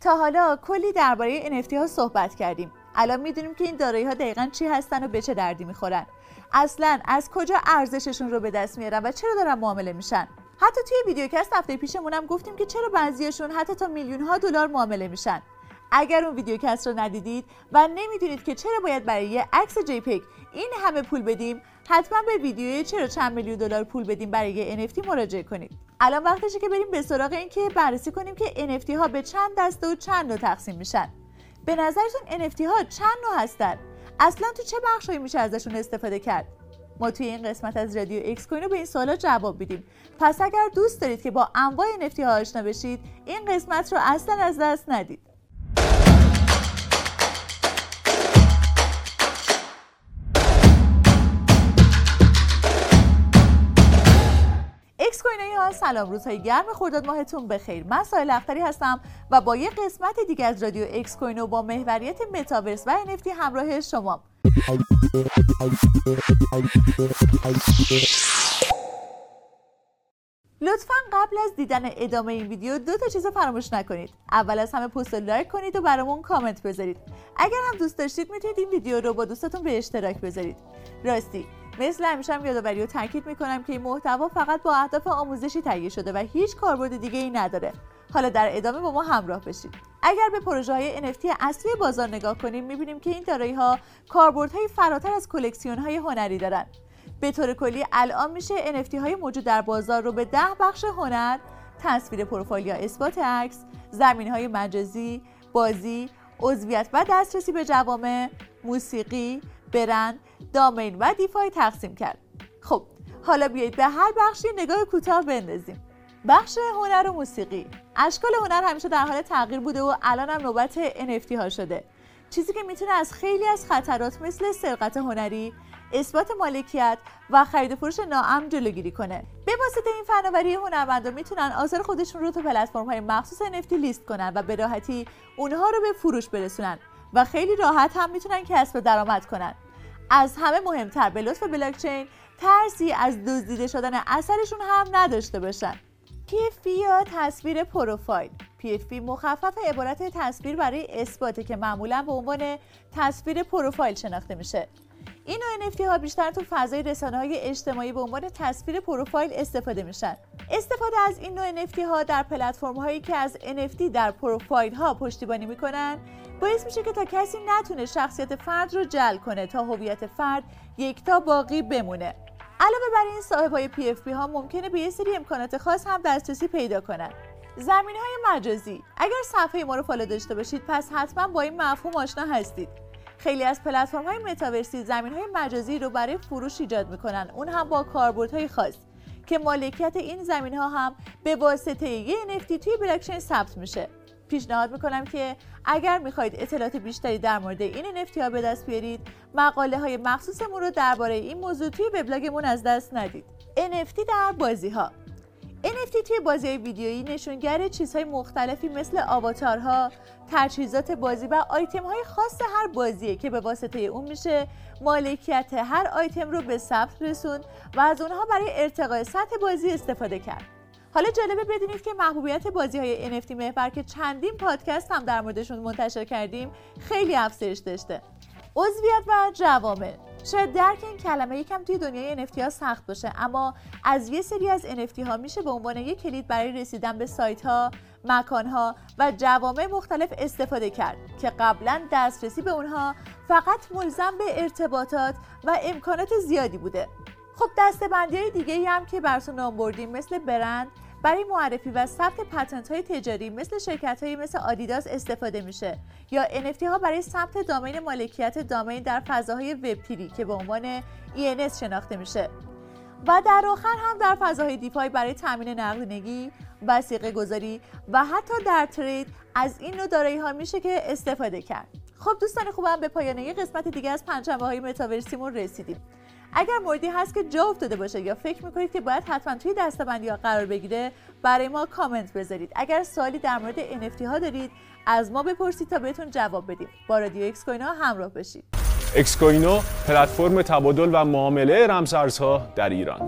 تا حالا کلی درباره NFT ها صحبت کردیم. الان می‌دونیم که این دارایی ها دقیقا چی هستن و به چه دردی می‌خورن. اصلا از کجا ارزششون رو به دست میارن و چرا دارن معامله میشن؟ حتی توی ویدیوکست هفته پیشمون هم گفتیم که چرا بعضیاشون حتی تا میلیون ها دلار معامله میشن. اگر اون ویدیوکست رو ندیدید و نمی‌دونید که چرا باید برای یه عکس جی این همه پول بدیم حتما به ویدیوی چرا چند میلیون دلار پول بدیم برای یه NFT مراجعه کنید. الان وقتشه که بریم به سراغ این که بررسی کنیم که NFT ها به چند دسته و چند نوع تقسیم میشن. به نظرتون NFT ها چند نوع هستن؟ اصلا تو چه بخشهایی میشه ازشون استفاده کرد؟ ما توی این قسمت از رادیو اکس کوین به این سوالا جواب میدیم. پس اگر دوست دارید که با انواع NFT ها آشنا بشید این قسمت رو اصلا از دست ندید. اکس کوینایی ها سلام روزهای گرم خرداد ماهتون بخیر. من سایل اختری هستم و با یه قسمت دیگه از رادیو اکس کوینو با محوریت متاورس و NFT همراه شما. لطفا قبل از دیدن ادامه این ویدیو دو تا چیز فراموش نکنید. اول از همه پست لایک کنید و برامون کامنت بذارید. اگر هم دوست داشتید می‌تونید این ویدیو رو با دوستاتون به اشتراک بذارید. راستی مثل همیشه هم یادآوری و تاکید می‌کنم که این محتوا فقط با اهداف آموزشی تهیه شده و هیچ کاربرد دیگه ای نداره. حالا در ادامه با ما همراه بشید اگر به پروژه های NFT اصلی بازار نگاه کنیم می‌بینیم که این دارایی ها کاربردهای فراتر از کلکسیون های هنری دارن. به طور کلی الان میشه NFT های موجود در بازار رو به ده بخش هنر تصویر پروفایل یا اثبات عکس زمین های مجازی بازی عضویت و دسترسی به جوامع موسیقی برند دامین و دیفای تقسیم کرد. خب حالا بیایید به هر بخشی نگاه کوتاه بندازیم. بخش هنر و موسیقی. اشکال هنر همیشه در حال تغییر بوده و الان هم نوبت NFT ها شده. چیزی که می‌تونه از خیلی از خطرات مثل سرقت هنری اثبات مالکیت و خرید فروش ناامن جلوگیری کنه. به واسطه این فناوری هنرمندا می‌تونن آثار خودشون رو تو پلتفرم های مخصوص NFT لیست کنن و به راحتی اونها رو به فروش برسونن و خیلی راحت هم می‌تونن کسب درآمد کنن. از همه مهمتر. به لطف بلاکچین ترسی از دزدیده شدن اثرشون هم نداشته باشن. PFP یا تصویر پروفایل؟ PFP مخفف عبارت تصویر برای اثباته که معمولا به عنوان تصویر پروفایل شناخته میشه. این نوع NFT ها بیشتر تو فضای رسانه های اجتماعی به عنوان تصویر پروفایل استفاده میشن. استفاده از این نوع NFT ها در پلتفرم هایی که از NFT در پروفایل ها پشتیبانی می‌کنن باعث میشه که تا کسی نتونه شخصیت فرد رو جل کنه تا هویت فرد یکتا باقی بمونه. علاوه بر این صاحب های PFP ها ممکنه به یه سری امکانات خاص هم دسترسی پیدا کنن. زمین های مجازی. اگر صفحه ما رو فالو داشته باشید پس حتما با این مفهوم آشنا هستید. خیلی از پلتفرم های متاورسی زمین های مجازی رو برای فروش ایجاد می‌کنن. اون هم با کاربردهای خاص که مالکیت این زمین ها هم به واسطه یه NFT توی بلاکچین ثبت میشه. پیشنهاد می‌کنم که اگر می‌خواهید اطلاعات بیشتری در مورد این NFT ها به دست بیارید مقاله های مخصوصمون رو درباره این موضوع توی وبلاگمون از دست ندید NFT در بازی ها NFT توی بازی های ویدیویی نشونگر چیزهای مختلفی مثل آواتارها، تجهیزات بازی و آیتم های خاص هر بازیه که به واسطه اون میشه مالکیت هر آیتم رو به ثبت رسوند و از اونها برای ارتقای سطح بازی استفاده کرد. حالا جالبه بدونید که محبوبیت بازی های NFT محور که چندین پادکست هم در موردشون منتشر کردیم خیلی افزایش داشته. عضویت و جوامع شاید درک این کلمه یکم توی دنیای NFT ها سخت باشه اما از یه سری از NFT ها میشه به عنوان یک کلید برای رسیدن به سایت ها، مکان ها و جوامع مختلف استفاده کرد که قبلا دسترسی به اونها فقط ملزم به ارتباطات و امکانات زیادی بوده. خب دستبندی های دیگه هم که براتون نام بردیم مثل برند برای معرفی و ثبت پتنت های تجاری مثل شرکت های مثل آدیداس استفاده میشه یا NFT ها برای ثبت دامین مالکیت دامین در فضاهای وب که به عنوان ENS شناخته میشه و در آخر هم در فضاهای دیفای برای تامین نقدینگی، وسیقه گذاری و حتی در ترید از این نوع دارایی ها میشه که استفاده کرد. خب دوستان خوبم به پایان یک قسمت دیگه از پنجشنبه های متاورسیمون رسیدیم. اگر موردی هست که جا افتاده باشه یا فکر می‌کنید که باید حتما توی دسته‌بندی ها قرار بگیره برای ما کامنت بذارید. اگر سوالی در مورد NFT ها دارید از ما بپرسید تا بهتون جواب بدیم. با رادیو اکس کوینو همراه بشید اکس کوینو پلتفرم تبادل و معامله رمزارزها در ایران.